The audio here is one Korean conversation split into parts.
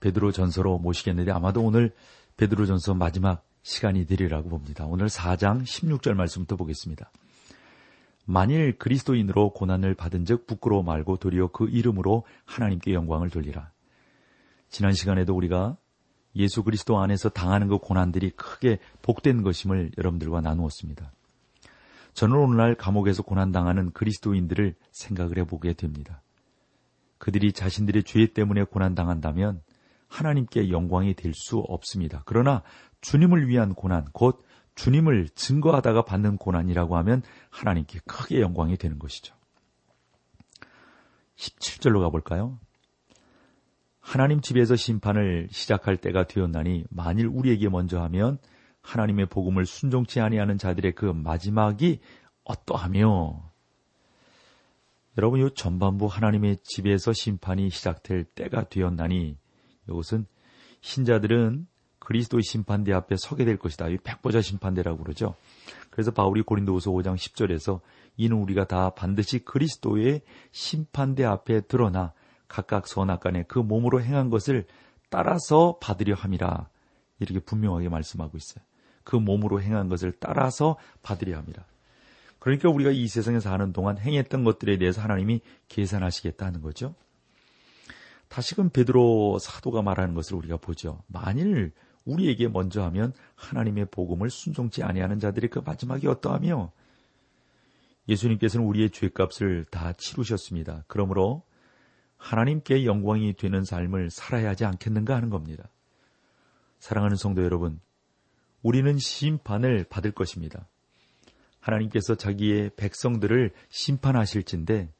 베드로 전서로 모시겠는데 아마도 오늘 베드로 전서 마지막 시간이 되리라고 봅니다. 오늘 4장 16절 말씀부터 보겠습니다. 만일 그리스도인으로 고난을 받은 즉 부끄러워 말고 도리어 그 이름으로 하나님께 영광을 돌리라. 지난 시간에도 우리가 예수 그리스도 안에서 당하는 그 고난들이 크게 복된 것임을 여러분들과 나누었습니다. 저는 오늘날 감옥에서 고난당하는 그리스도인들을 생각을 해보게 됩니다. 그들이 자신들의 죄 때문에 고난당한다면 하나님께 영광이 될 수 없습니다. 그러나 주님을 위한 고난, 곧 주님을 증거하다가 받는 고난이라고 하면 하나님께 크게 영광이 되는 것이죠. 17절로 가볼까요? 하나님 집에서 심판을 시작할 때가 되었나니 만일 우리에게 먼저 하면 하나님의 복음을 순종치 아니하는 자들의 그 마지막이 어떠하며 여러분 이 전반부 하나님의 집에서 심판이 시작될 때가 되었나니 이것은 신자들은 그리스도의 심판대 앞에 서게 될 것이다. 이 백보자 심판대라고 그러죠. 그래서 바울이 고린도후서 5장 10절에서 이는 우리가 다 반드시 그리스도의 심판대 앞에 드러나 각각 선악간에 그 몸으로 행한 것을 따라서 받으려 함이라. 이렇게 분명하게 말씀하고 있어요. 그 몸으로 행한 것을 따라서 받으려 함이라. 그러니까 우리가 이 세상에 사는 동안 행했던 것들에 대해서 하나님이 계산하시겠다 는 거죠. 다시금 베드로 사도가 말하는 것을 우리가 보죠. 만일 우리에게 먼저 하면 하나님의 복음을 순종치 아니하는 자들이 그 마지막이 어떠하며 예수님께서는 우리의 죄값을 다 치르셨습니다. 그러므로 하나님께 영광이 되는 삶을 살아야 하지 않겠는가 하는 겁니다. 사랑하는 성도 여러분, 우리는 심판을 받을 것입니다. 하나님께서 자기의 백성들을 심판하실진데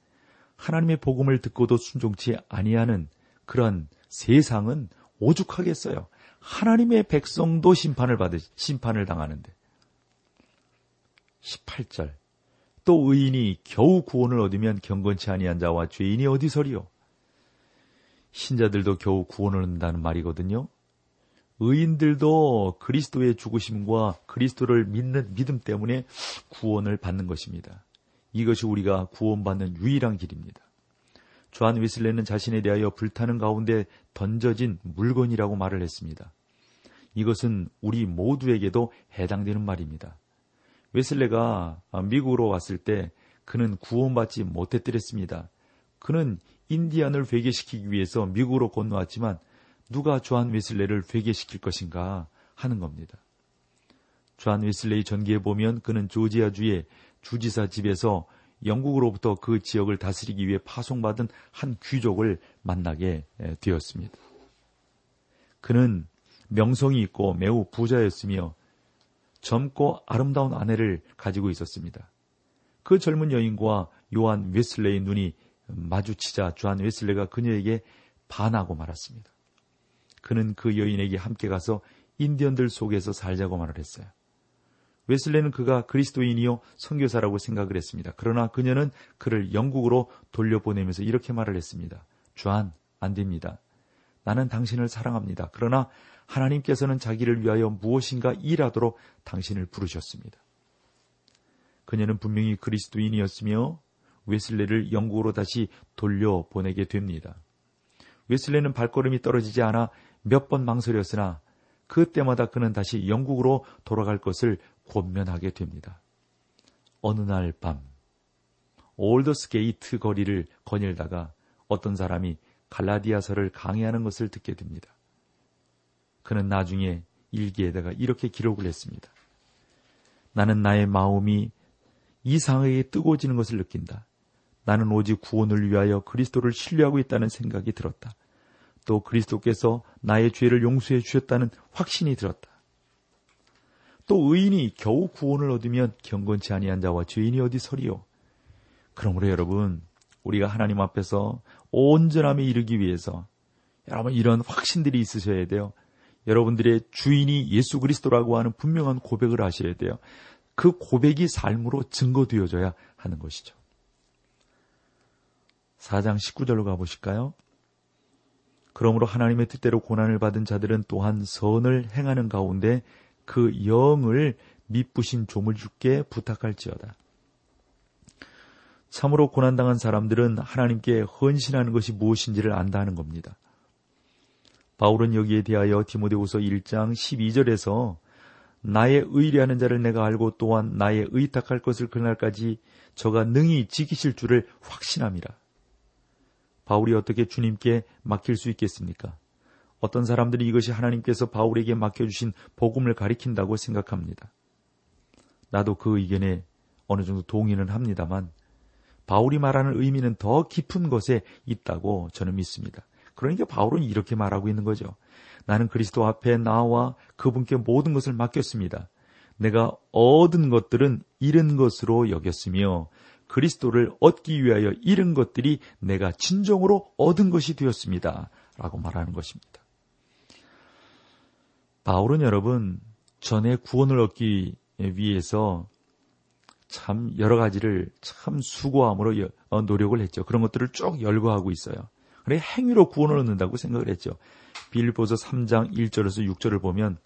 하나님의 복음을 듣고도 순종치 아니하는 그런 세상은 오죽하겠어요. 하나님의 백성도 심판을 받으 심판을 당하는데. 18절. 또 의인이 겨우 구원을 얻으면 경건치 아니한 자와 죄인이 어디서리요? 신자들도 겨우 구원을 얻는다는 말이거든요. 의인들도 그리스도의 죽으심과 그리스도를 믿는 믿음 때문에 구원을 받는 것입니다. 이것이 우리가 구원받는 유일한 길입니다. 조한 웨슬레는 자신에 대하여 불타는 가운데 던져진 물건이라고 말을 했습니다. 이것은 우리 모두에게도 해당되는 말입니다. 웨슬레가 미국으로 왔을 때 그는 구원받지 못했더랬습니다. 그는 인디안을 회개시키기 위해서 미국으로 건너왔지만 누가 조한 웨슬레를 회개시킬 것인가 하는 겁니다. 조한 웨슬레의 전기에 보면 그는 조지아주의 주지사 집에서 영국으로부터 그 지역을 다스리기 위해 파송받은 한 귀족을 만나게 되었습니다. 그는 명성이 있고 매우 부자였으며 젊고 아름다운 아내를 가지고 있었습니다. 그 젊은 여인과 요한 웨슬레의 눈이 마주치자 조한 웨슬레가 그녀에게 반하고 말았습니다. 그는 그 여인에게 함께 가서 인디언들 속에서 살자고 말을 했어요. 웨슬레는 그가 그리스도인이요 선교사라고 생각을 했습니다. 그러나 그녀는 그를 영국으로 돌려보내면서 이렇게 말을 했습니다. 주한, 안 됩니다. 나는 당신을 사랑합니다. 그러나 하나님께서는 자기를 위하여 무엇인가 일하도록 당신을 부르셨습니다. 그녀는 분명히 그리스도인이었으며 웨슬레를 영국으로 다시 돌려보내게 됩니다. 웨슬레는 발걸음이 떨어지지 않아 몇 번 망설였으나 그때마다 그는 다시 영국으로 돌아갈 것을 권면하게 됩니다. 어느 날 밤, 올더스 게이트 거리를 거닐다가 어떤 사람이 갈라디아서를 강의하는 것을 듣게 됩니다. 그는 나중에 일기에다가 이렇게 기록을 했습니다. 나는 나의 마음이 이상하게 뜨거워지는 것을 느낀다. 나는 오직 구원을 위하여 그리스도를 신뢰하고 있다는 생각이 들었다. 또 그리스도께서 나의 죄를 용서해 주셨다는 확신이 들었다. 또 의인이 겨우 구원을 얻으면 경건치 아니한 자와 죄인이 어디 서리요. 그러므로 여러분 우리가 하나님 앞에서 온전함에 이르기 위해서 여러분 이런 확신들이 있으셔야 돼요. 여러분들의 주인이 예수 그리스도라고 하는 분명한 고백을 하셔야 돼요. 그 고백이 삶으로 증거되어져야 하는 것이죠. 4장 19절로 가보실까요? 그러므로 하나님의 뜻대로 고난을 받은 자들은 또한 선을 행하는 가운데 그 영을 미쁘신 조물주께 부탁할지어다. 참으로 고난당한 사람들은 하나님께 헌신하는 것이 무엇인지를 안다는 겁니다. 바울은 여기에 대하여 디모데후서 1장 12절에서 나의 의리하는 자를 내가 알고 또한 나의 의탁할 것을 그날까지 저가 능히 지키실 줄을 확신함이라. 바울이 어떻게 주님께 맡길 수 있겠습니까? 어떤 사람들이 이것이 하나님께서 바울에게 맡겨주신 복음을 가리킨다고 생각합니다. 나도 그 의견에 어느 정도 동의는 합니다만 바울이 말하는 의미는 더 깊은 것에 있다고 저는 믿습니다. 그러니까 바울은 이렇게 말하고 있는 거죠. 나는 그리스도 앞에 나와 그분께 모든 것을 맡겼습니다. 내가 얻은 것들은 잃은 것으로 여겼으며 그리스도를 얻기 위하여 잃은 것들이 내가 진정으로 얻은 것이 되었습니다. 라고 말하는 것입니다. 바울은 여러분 전에 구원을 얻기 위해서 참 여러 가지를 참 수고함으로 어, 노력을 했죠. 그런 것들을 쭉 열거하고 있어요. 그래 행위로 구원을 얻는다고 생각을 했죠. 빌보서 3장 1절에서 6절을 보면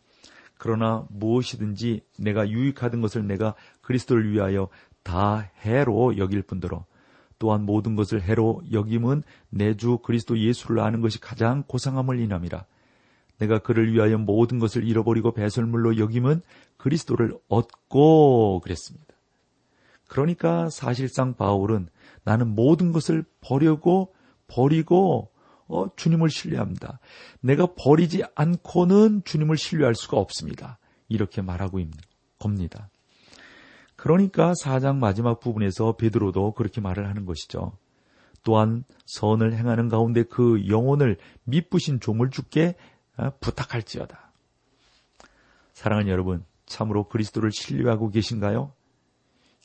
그러나 무엇이든지 내가 유익하던 것을 내가 그리스도를 위하여 다 해로 여길 뿐더러 또한 모든 것을 해로 여김은 내 주 그리스도 예수를 아는 것이 가장 고상함을 인함이라. 내가 그를 위하여 모든 것을 잃어버리고 배설물로 여김은 그리스도를 얻고 그랬습니다. 그러니까 사실상 바울은 나는 모든 것을 버리고 버리고 어, 주님을 신뢰합니다. 내가 버리지 않고는 주님을 신뢰할 수가 없습니다. 이렇게 말하고 있는 겁니다. 그러니까 사장 마지막 부분에서 베드로도 그렇게 말을 하는 것이죠. 또한 선을 행하는 가운데 그 영혼을 미쁘신 종을 주께 어, 부탁할지어다. 사랑하는 여러분, 참으로 그리스도를 신뢰하고 계신가요?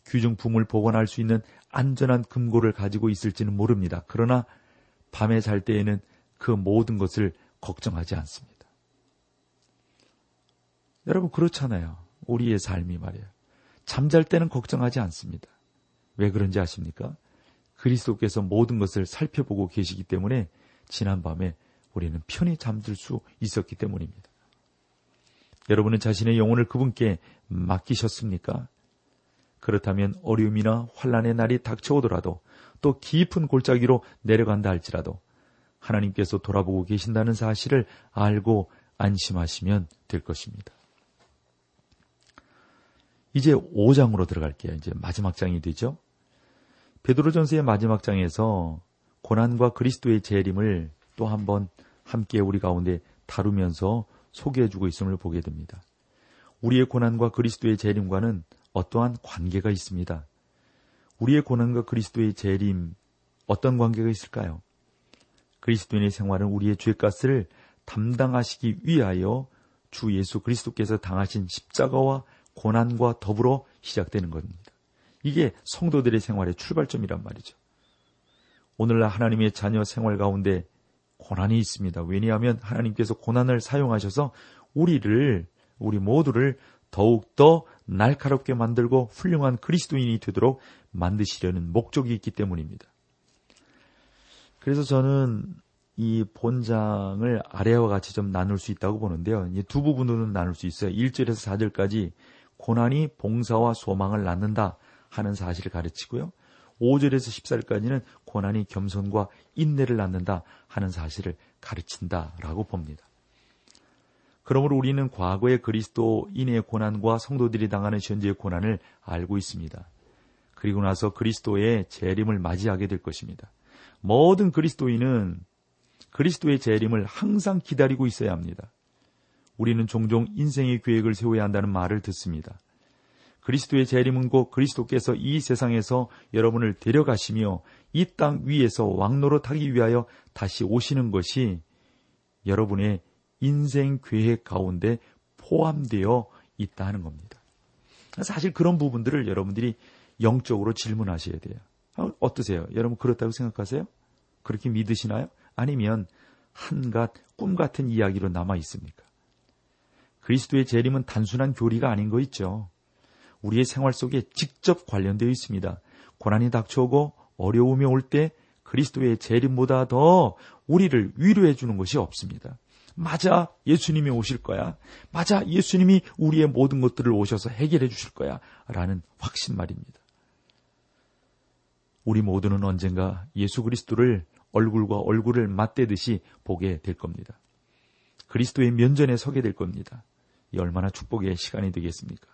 귀중품을 보관할 수 있는 안전한 금고를 가지고 있을지는 모릅니다. 그러나 밤에 잘 때에는 그 모든 것을 걱정하지 않습니다. 여러분 그렇잖아요. 우리의 삶이 말이에요. 잠잘 때는 걱정하지 않습니다. 왜 그런지 아십니까? 그리스도께서 모든 것을 살펴보고 계시기 때문에 지난밤에 우리는 편히 잠들 수 있었기 때문입니다. 여러분은 자신의 영혼을 그분께 맡기셨습니까? 그렇다면 어려움이나 환란의 날이 닥쳐오더라도 또 깊은 골짜기로 내려간다 할지라도 하나님께서 돌아보고 계신다는 사실을 알고 안심하시면 될 것입니다. 이제 5장으로 들어갈게요. 이제 마지막 장이 되죠. 베드로전서의 마지막 장에서 고난과 그리스도의 재림을 또 한번 함께 우리 가운데 다루면서 소개해주고 있음을 보게 됩니다. 우리의 고난과 그리스도의 재림과는 어떠한 관계가 있습니다. 우리의 고난과 그리스도의 재림 어떤 관계가 있을까요? 그리스도인의 생활은 우리의 죄값을 담당하시기 위하여 주 예수 그리스도께서 당하신 십자가와 고난과 더불어 시작되는 겁니다. 이게 성도들의 생활의 출발점이란 말이죠. 오늘날 하나님의 자녀 생활 가운데 고난이 있습니다. 왜냐하면 하나님께서 고난을 사용하셔서 우리를, 우리 모두를 더욱더 날카롭게 만들고 훌륭한 그리스도인이 되도록 만드시려는 목적이 있기 때문입니다. 그래서 저는 이 본장을 아래와 같이 좀 나눌 수 있다고 보는데요. 두 부분으로 나눌 수 있어요. 1절에서 4절까지 고난이 봉사와 소망을 낳는다 하는 사실을 가르치고요. 5절에서 14절까지는 고난이 겸손과 인내를 낳는다 하는 사실을 가르친다라고 봅니다. 그러므로 우리는 과거의 그리스도인의 고난과 성도들이 당하는 현재의 고난을 알고 있습니다. 그리고 나서 그리스도의 재림을 맞이하게 될 것입니다. 모든 그리스도인은 그리스도의 재림을 항상 기다리고 있어야 합니다. 우리는 종종 인생의 계획을 세워야 한다는 말을 듣습니다. 그리스도의 재림은 곧 그리스도께서 이 세상에서 여러분을 데려가시며 이 땅 위에서 왕노릇 하기 위하여 다시 오시는 것이 여러분의 인생 계획 가운데 포함되어 있다 하는 겁니다. 사실 그런 부분들을 여러분들이 영적으로 질문하셔야 돼요. 아, 어떠세요? 여러분 그렇다고 생각하세요? 그렇게 믿으시나요? 아니면 한갓 꿈 같은 이야기로 남아 있습니까? 그리스도의 재림은 단순한 교리가 아닌 거 있죠. 우리의 생활 속에 직접 관련되어 있습니다. 고난이 닥쳐오고 어려움이 올 때 그리스도의 재림보다 더 우리를 위로해 주는 것이 없습니다. 맞아, 예수님이 오실 거야. 맞아, 예수님이 우리의 모든 것들을 오셔서 해결해 주실 거야. 라는 확신 말입니다. 우리 모두는 언젠가 예수 그리스도를 얼굴과 얼굴을 맞대듯이 보게 될 겁니다. 그리스도의 면전에 서게 될 겁니다. 이 얼마나 축복의 시간이 되겠습니까?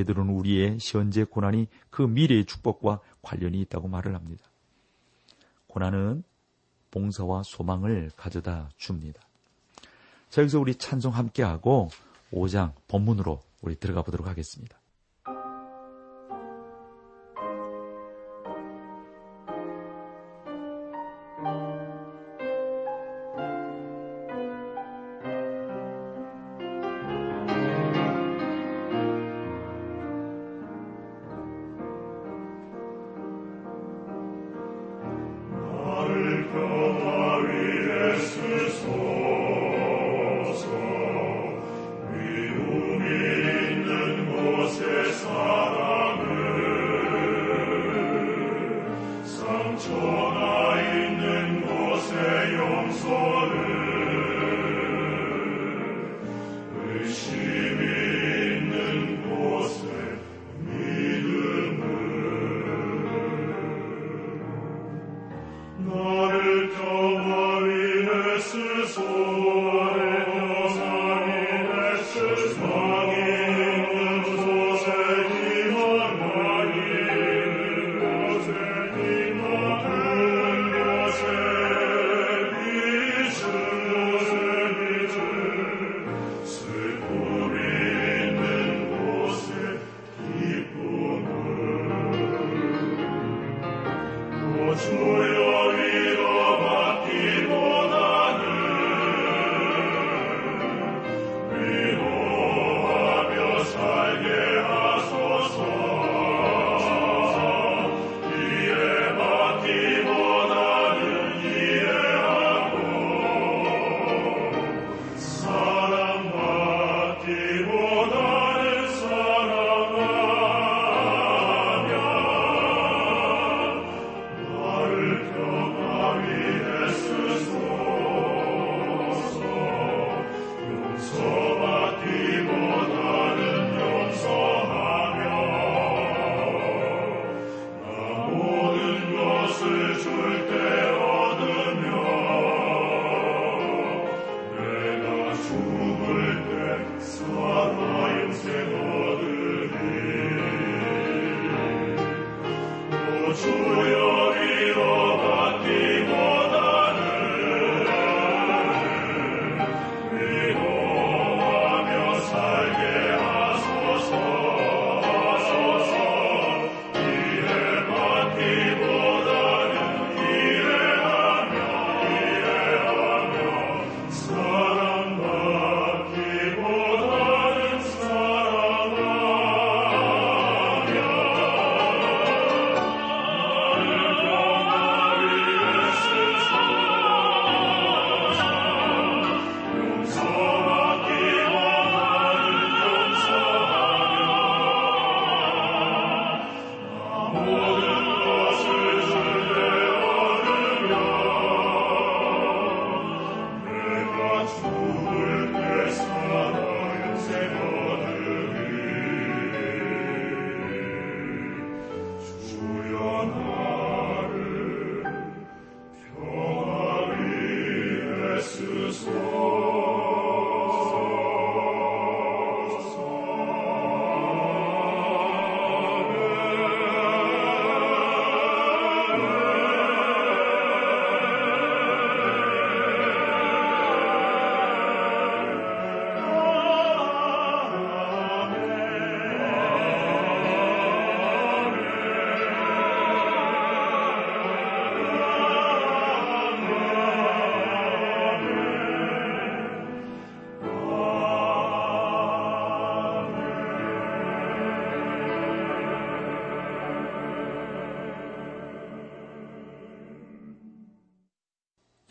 베드로는 우리의 현재 고난이 그 미래의 축복과 관련이 있다고 말을 합니다. 고난은 봉사와 소망을 가져다 줍니다. 자, 여기서 우리 찬송 함께하고 5장 본문으로 우리 들어가 보도록 하겠습니다.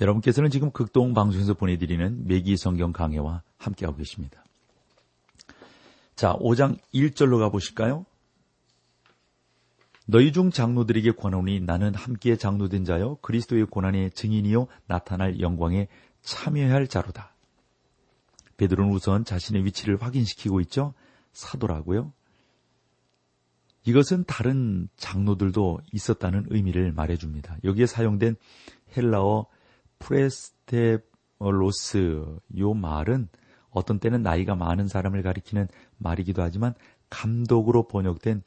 여러분께서는 지금 극동 방송에서 보내드리는 매기 성경 강해와 함께하고 계십니다. 자, 5장 1절로 가보실까요? 너희 중 장로들에게 권하오니 나는 함께 장로된 자여 그리스도의 고난의 증인이요 나타날 영광에 참여할 자로다. 베드로는 우선 자신의 위치를 확인시키고 있죠. 사도라고요. 이것은 다른 장로들도 있었다는 의미를 말해줍니다. 여기에 사용된 헬라어 프레스테로스 요 말은 어떤 때는 나이가 많은 사람을 가리키는 말이기도 하지만 감독으로 번역된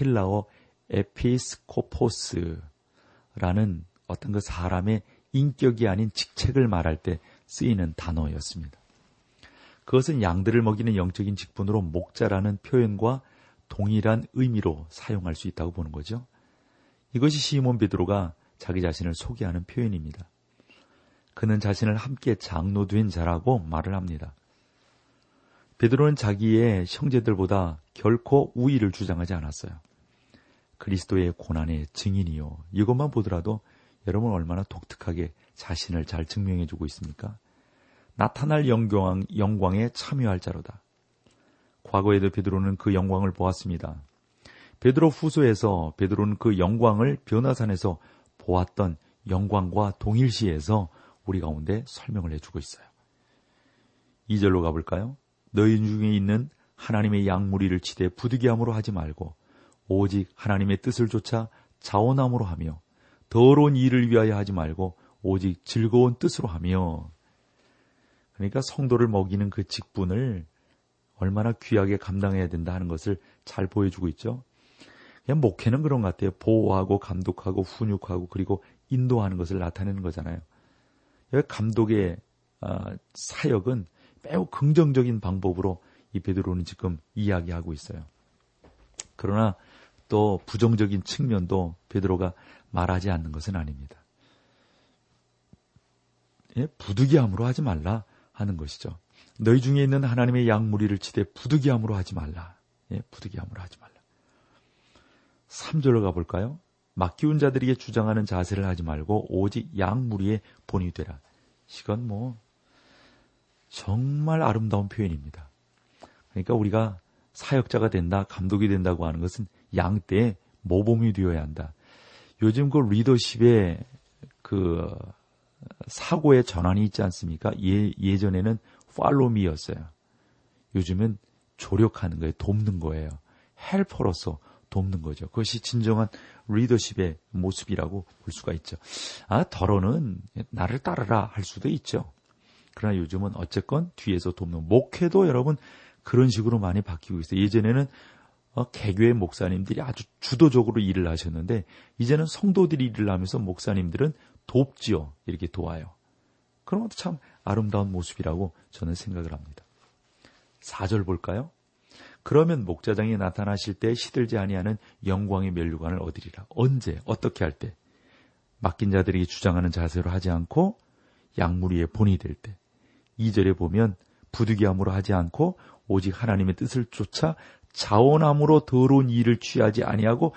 헬라어 에피스코포스라는 어떤 그 사람의 인격이 아닌 직책을 말할 때 쓰이는 단어였습니다. 그것은 양들을 먹이는 영적인 직분으로 목자라는 표현과 동일한 의미로 사용할 수 있다고 보는 거죠. 이것이 시몬 베드로가 자기 자신을 소개하는 표현입니다. 그는 자신을 함께 장로된 자라고 말을 합니다. 베드로는 자기의 형제들보다 결코 우위를 주장하지 않았어요. 그리스도의 고난의 증인이요. 이것만 보더라도 여러분 얼마나 독특하게 자신을 잘 증명해 주고 있습니까? 나타날 영광, 영광에 참여할 자로다. 과거에도 베드로는 그 영광을 보았습니다. 베드로 후소에서 베드로는 그 영광을 변화산에서 보았던 영광과 동일시해서 우리 가운데 설명을 해주고 있어요. 2절로 가볼까요? 너희 중에 있는 하나님의 양무리를 치되 부득이함으로 하지 말고 오직 하나님의 뜻을 쫓아 자원함으로 하며 더러운 일을 위하여 하지 말고 오직 즐거운 뜻으로 하며 그러니까 성도를 먹이는 그 직분을 얼마나 귀하게 감당해야 된다 하는 것을 잘 보여주고 있죠. 그냥 목회는 그런 것 같아요. 보호하고 감독하고 훈육하고 그리고 인도하는 것을 나타내는 거잖아요. 감독의 아, 사역은 매우 긍정적인 방법으로 이 베드로는 지금 이야기하고 있어요. 그러나 또 부정적인 측면도 베드로가 말하지 않는 것은 아닙니다. 예, 부득이함으로 하지 말라 하는 것이죠. 너희 중에 있는 하나님의 양무리를 치되 부득이함으로 하지 말라. 예, 부득이함으로 하지 말라. 3절로 가볼까요? 맡기운 자들에게 주장하는 자세를 하지 말고 오직 양 무리의 본이 되라. 이건 뭐 정말 아름다운 표현입니다. 그러니까 우리가 사역자가 된다, 감독이 된다고 하는 것은 양떼의 모범이 되어야 한다. 요즘 그 리더십의 그 사고의 전환이 있지 않습니까? 예, 예전에는 팔로미였어요. 요즘은 조력하는 거예요. 돕는 거예요. 헬퍼로서 돕는 거죠. 그것이 진정한 리더십의 모습이라고 볼 수가 있죠. 아, 더러는 나를 따르라 할 수도 있죠. 그러나 요즘은 어쨌건 뒤에서 돕는 목회도 여러분 그런 식으로 많이 바뀌고 있어요. 예전에는 어, 개교의 목사님들이 아주 주도적으로 일을 하셨는데 이제는 성도들이 일을 하면서 목사님들은 돕지요. 이렇게 도와요. 그런 것도 참 아름다운 모습이라고 저는 생각을 합니다. 4절 볼까요? 그러면 목자장이 나타나실 때 시들지 아니하는 영광의 멸류관을 얻으리라. 언제 어떻게 할 때? 맡긴 자들에게 주장하는 자세로 하지 않고 양무리의 본이 될 때. 2절에 보면 부득이함으로 하지 않고 오직 하나님의 뜻을 쫓아 자원함으로 더러운 일을 취하지 아니하고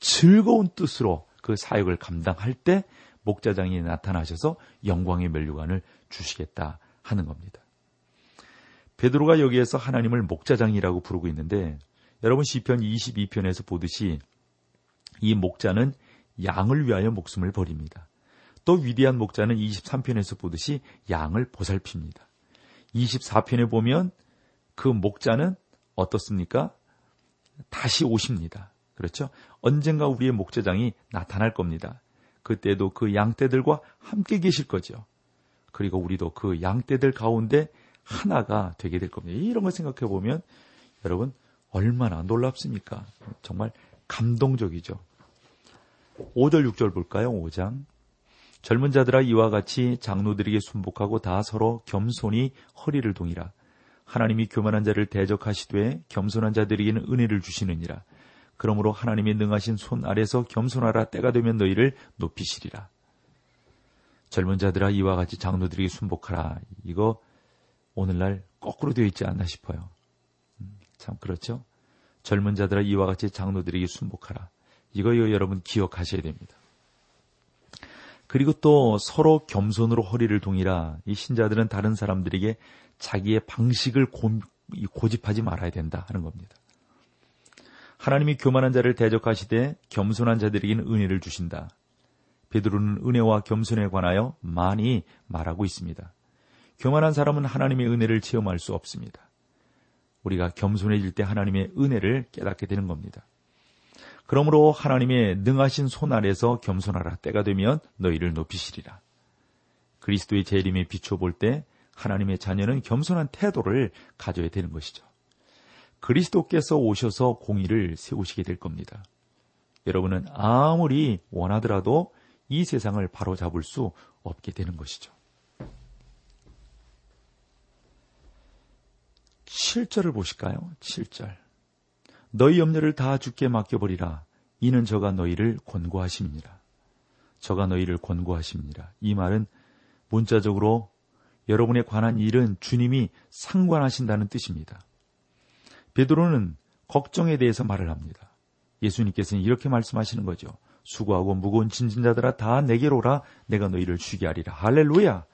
즐거운 뜻으로 그 사역을 감당할 때 목자장이 나타나셔서 영광의 멸류관을 주시겠다 하는 겁니다. 베드로가 여기에서 하나님을 목자장이라고 부르고 있는데 여러분 시편 22편에서 보듯이 이 목자는 양을 위하여 목숨을 버립니다. 또 위대한 목자는 23편에서 보듯이 양을 보살핍니다. 24편에 보면 그 목자는 어떻습니까? 다시 오십니다. 그렇죠? 언젠가 우리의 목자장이 나타날 겁니다. 그때도 그 양떼들과 함께 계실 거죠. 그리고 우리도 그 양떼들 가운데 하나가 되게 될 겁니다. 이런 걸 생각해 보면 여러분 얼마나 놀랍습니까? 정말 감동적이죠. 5절, 6절 볼까요? 5장. 젊은 자들아 이와 같이 장로들에게 순복하고 다 서로 겸손히 허리를 동이라. 하나님이 교만한 자를 대적하시되 겸손한 자들에게는 은혜를 주시느니라. 그러므로 하나님의 능하신 손 아래서 겸손하라 때가 되면 너희를 높이시리라. 젊은 자들아 이와 같이 장로들에게 순복하라. 이거 오늘날 거꾸로 되어 있지 않나 싶어요. 음, 참 그렇죠? 젊은 자들아 이와 같이 장로들에게 순복하라. 이거 여러분 기억하셔야 됩니다. 그리고 또 서로 겸손으로 허리를 동이라 이 신자들은 다른 사람들에게 자기의 방식을 고, 고집하지 말아야 된다 하는 겁니다. 하나님이 교만한 자를 대적하시되 겸손한 자들에게는 은혜를 주신다. 베드로는 은혜와 겸손에 관하여 많이 말하고 있습니다. 교만한 사람은 하나님의 은혜를 체험할 수 없습니다. 우리가 겸손해질 때 하나님의 은혜를 깨닫게 되는 겁니다. 그러므로 하나님의 능하신 손 아래서 겸손하라 때가 되면 너희를 높이시리라. 그리스도의 재림에 비춰볼 때 하나님의 자녀는 겸손한 태도를 가져야 되는 것이죠. 그리스도께서 오셔서 공의를 세우시게 될 겁니다. 여러분은 아무리 원하더라도 이 세상을 바로잡을 수 없게 되는 것이죠. 7절을 보실까요? 7절. 너희 염려를 다 죽게 맡겨버리라. 이는 저가 너희를 권고하심이니라. 저가 너희를 권고하심이니라. 이 말은 문자적으로 여러분에 관한 일은 주님이 상관하신다는 뜻입니다. 베드로는 걱정에 대해서 말을 합니다. 예수님께서는 이렇게 말씀하시는 거죠. 수고하고 무거운 진진자들아 다 내게로 오라 내가 너희를 쉬게 하리라. 할렐루야.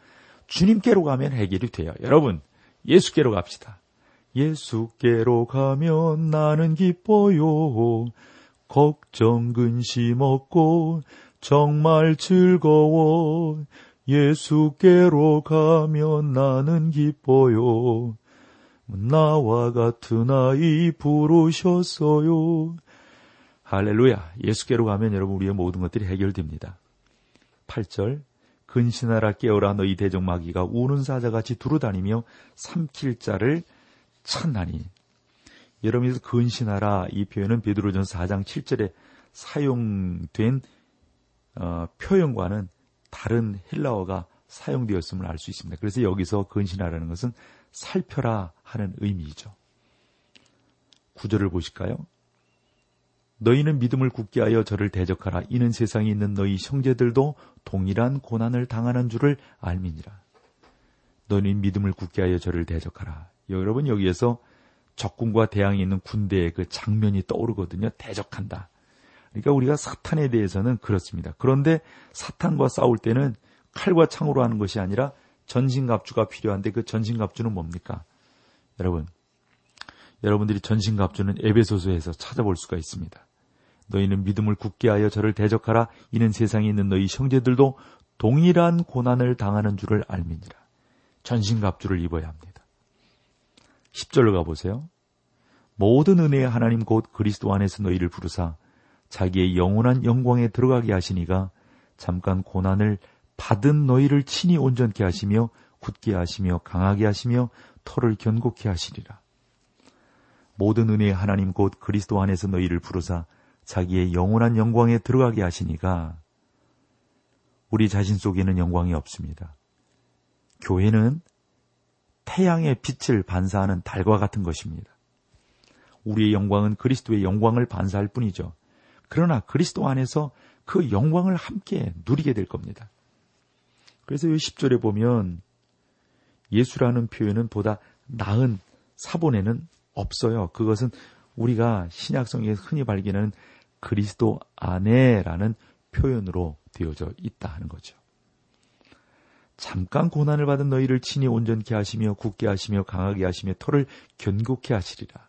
주님께로 가면 해결이 돼요. 여러분 예수께로 갑시다. 예수께로 가면 나는 기뻐요. 걱정 근심 없고 정말 즐거워. 예수께로 가면 나는 기뻐요. 나와 같은 아이 부르셨어요. 할렐루야. 예수께로 가면 여러분 우리의 모든 것들이 해결됩니다. 8절. 근신하라 깨어라 너희 대적마귀가 우는 사자같이 두루다니며 삼킬 자를 찾나니. 여러분에서 근신하라 이 표현은 베드로전 4장 7절에 사용된 어, 표현과는 다른 헬라어가 사용되었음을 알 수 있습니다. 그래서 여기서 근신하라는 것은 살펴라 하는 의미이죠. 구절을 보실까요? 너희는 믿음을 굳게 하여 저를 대적하라. 이는 세상에 있는 너희 형제들도 동일한 고난을 당하는 줄을 알미니라. 너희는 믿음을 굳게 하여 저를 대적하라. 여러분 여기에서 적군과 대항이 있는 군대의 그 장면이 떠오르거든요. 대적한다. 그러니까 우리가 사탄에 대해서는 그렇습니다. 그런데 사탄과 싸울 때는 칼과 창으로 하는 것이 아니라 전신갑주가 필요한데 그 전신갑주는 뭡니까? 여러분, 여러분들이 전신갑주는 에베소서에서 찾아볼 수가 있습니다. 너희는 믿음을 굳게 하여 저를 대적하라. 이는 세상에 있는 너희 형제들도 동일한 고난을 당하는 줄을 알미니라. 전신갑주를 입어야 합니다. 10절로 가보세요. 모든 은혜의 하나님 곧 그리스도 안에서 너희를 부르사 자기의 영원한 영광에 들어가게 하시니가 잠깐 고난을 받은 너희를 친히 온전케 하시며 굳게 하시며 강하게 하시며 털을 견고케 하시리라. 모든 은혜의 하나님 곧 그리스도 안에서 너희를 부르사 자기의 영원한 영광에 들어가게 하시니가 우리 자신 속에는 영광이 없습니다. 교회는 태양의 빛을 반사하는 달과 같은 것입니다. 우리의 영광은 그리스도의 영광을 반사할 뿐이죠. 그러나 그리스도 안에서 그 영광을 함께 누리게 될 겁니다. 그래서 이 10절에 보면 예수라는 표현은 보다 나은 사본에는 없어요. 그것은 우리가 신약성에서 흔히 발견하는 그리스도 안에라는 표현으로 되어져 있다 하는 거죠. 잠깐 고난을 받은 너희를 친히 온전케 하시며 굳게 하시며 강하게 하시며 털을 견고케 하시리라.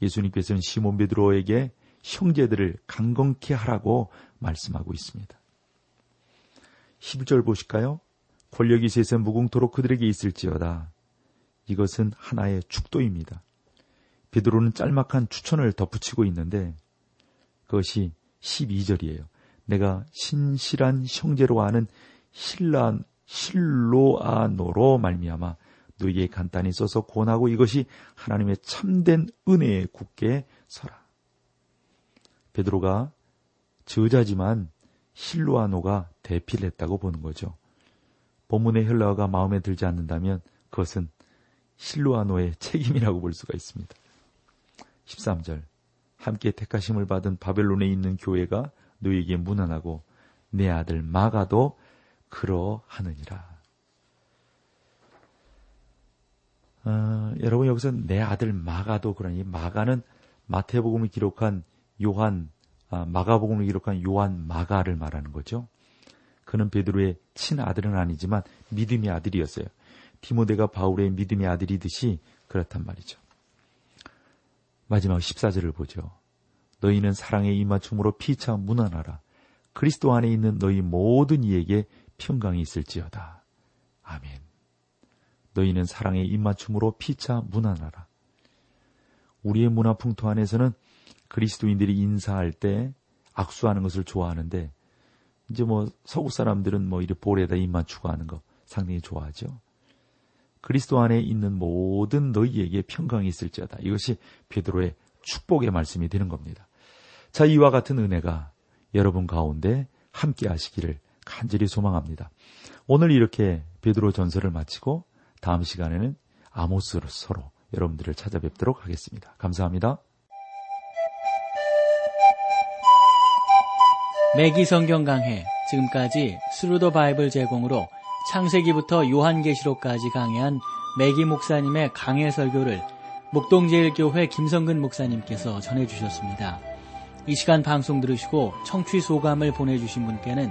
예수님께서는 시몬 베드로에게 형제들을 강건케 하라고 말씀하고 있습니다. 11절 보실까요? 권력이 셋에 무궁토록 그들에게 있을지어다. 이것은 하나의 축도입니다. 베드로는 짤막한 추천을 덧붙이고 있는데 그것이 12절이에요. 내가 신실한 형제로 아는 신라, 실로아노로 말미암아 너희에게 간단히 써서 권하고 이것이 하나님의 참된 은혜에 굳게 서라. 베드로가 저자지만 실로아노가 대피를 했다고 보는 거죠. 본문의 헬라어가 마음에 들지 않는다면 그것은 실로아노의 책임이라고 볼 수가 있습니다. 13절 함께 택하심을 받은 바벨론에 있는 교회가 너에게 무난하고 내 아들 마가도 그러하느니라. 어, 여러분 여기서 내 아들 마가도 그러니 마가는 마태복음을 기록한 요한 아, 마가복음을 기록한 요한 마가를 말하는 거죠. 그는 베드로의 친아들은 아니지만 믿음의 아들이었어요. 디모데가 바울의 믿음의 아들이듯이 그렇단 말이죠. 마지막 14절을 보죠. 너희는 사랑의 입맞춤으로 피차 무난하라. 그리스도 안에 있는 너희 모든 이에게 평강이 있을지어다. 아멘. 너희는 사랑의 입맞춤으로 피차 무난하라. 우리의 문화 풍토 안에서는 그리스도인들이 인사할 때 악수하는 것을 좋아하는데 이제 뭐 서구 사람들은 뭐 이렇게 볼에다 입 맞추고 하는 거 상당히 좋아하죠. 그리스도 안에 있는 모든 너희에게 평강이 있을지어다. 이것이 베드로의 축복의 말씀이 되는 겁니다. 자, 이와 같은 은혜가 여러분 가운데 함께 하시기를 간절히 소망합니다. 오늘 이렇게 베드로 전설을 마치고 다음 시간에는 아모스로 서로 여러분들을 찾아뵙도록 하겠습니다. 감사합니다. 매기 성경 강해 지금까지 Thru the Bible 제공으로 창세기부터 요한계시록까지 강해한 매기 목사님의 강해 설교를 목동제일교회 김성근 목사님께서 전해주셨습니다. 이 시간 방송 들으시고 청취 소감을 보내주신 분께는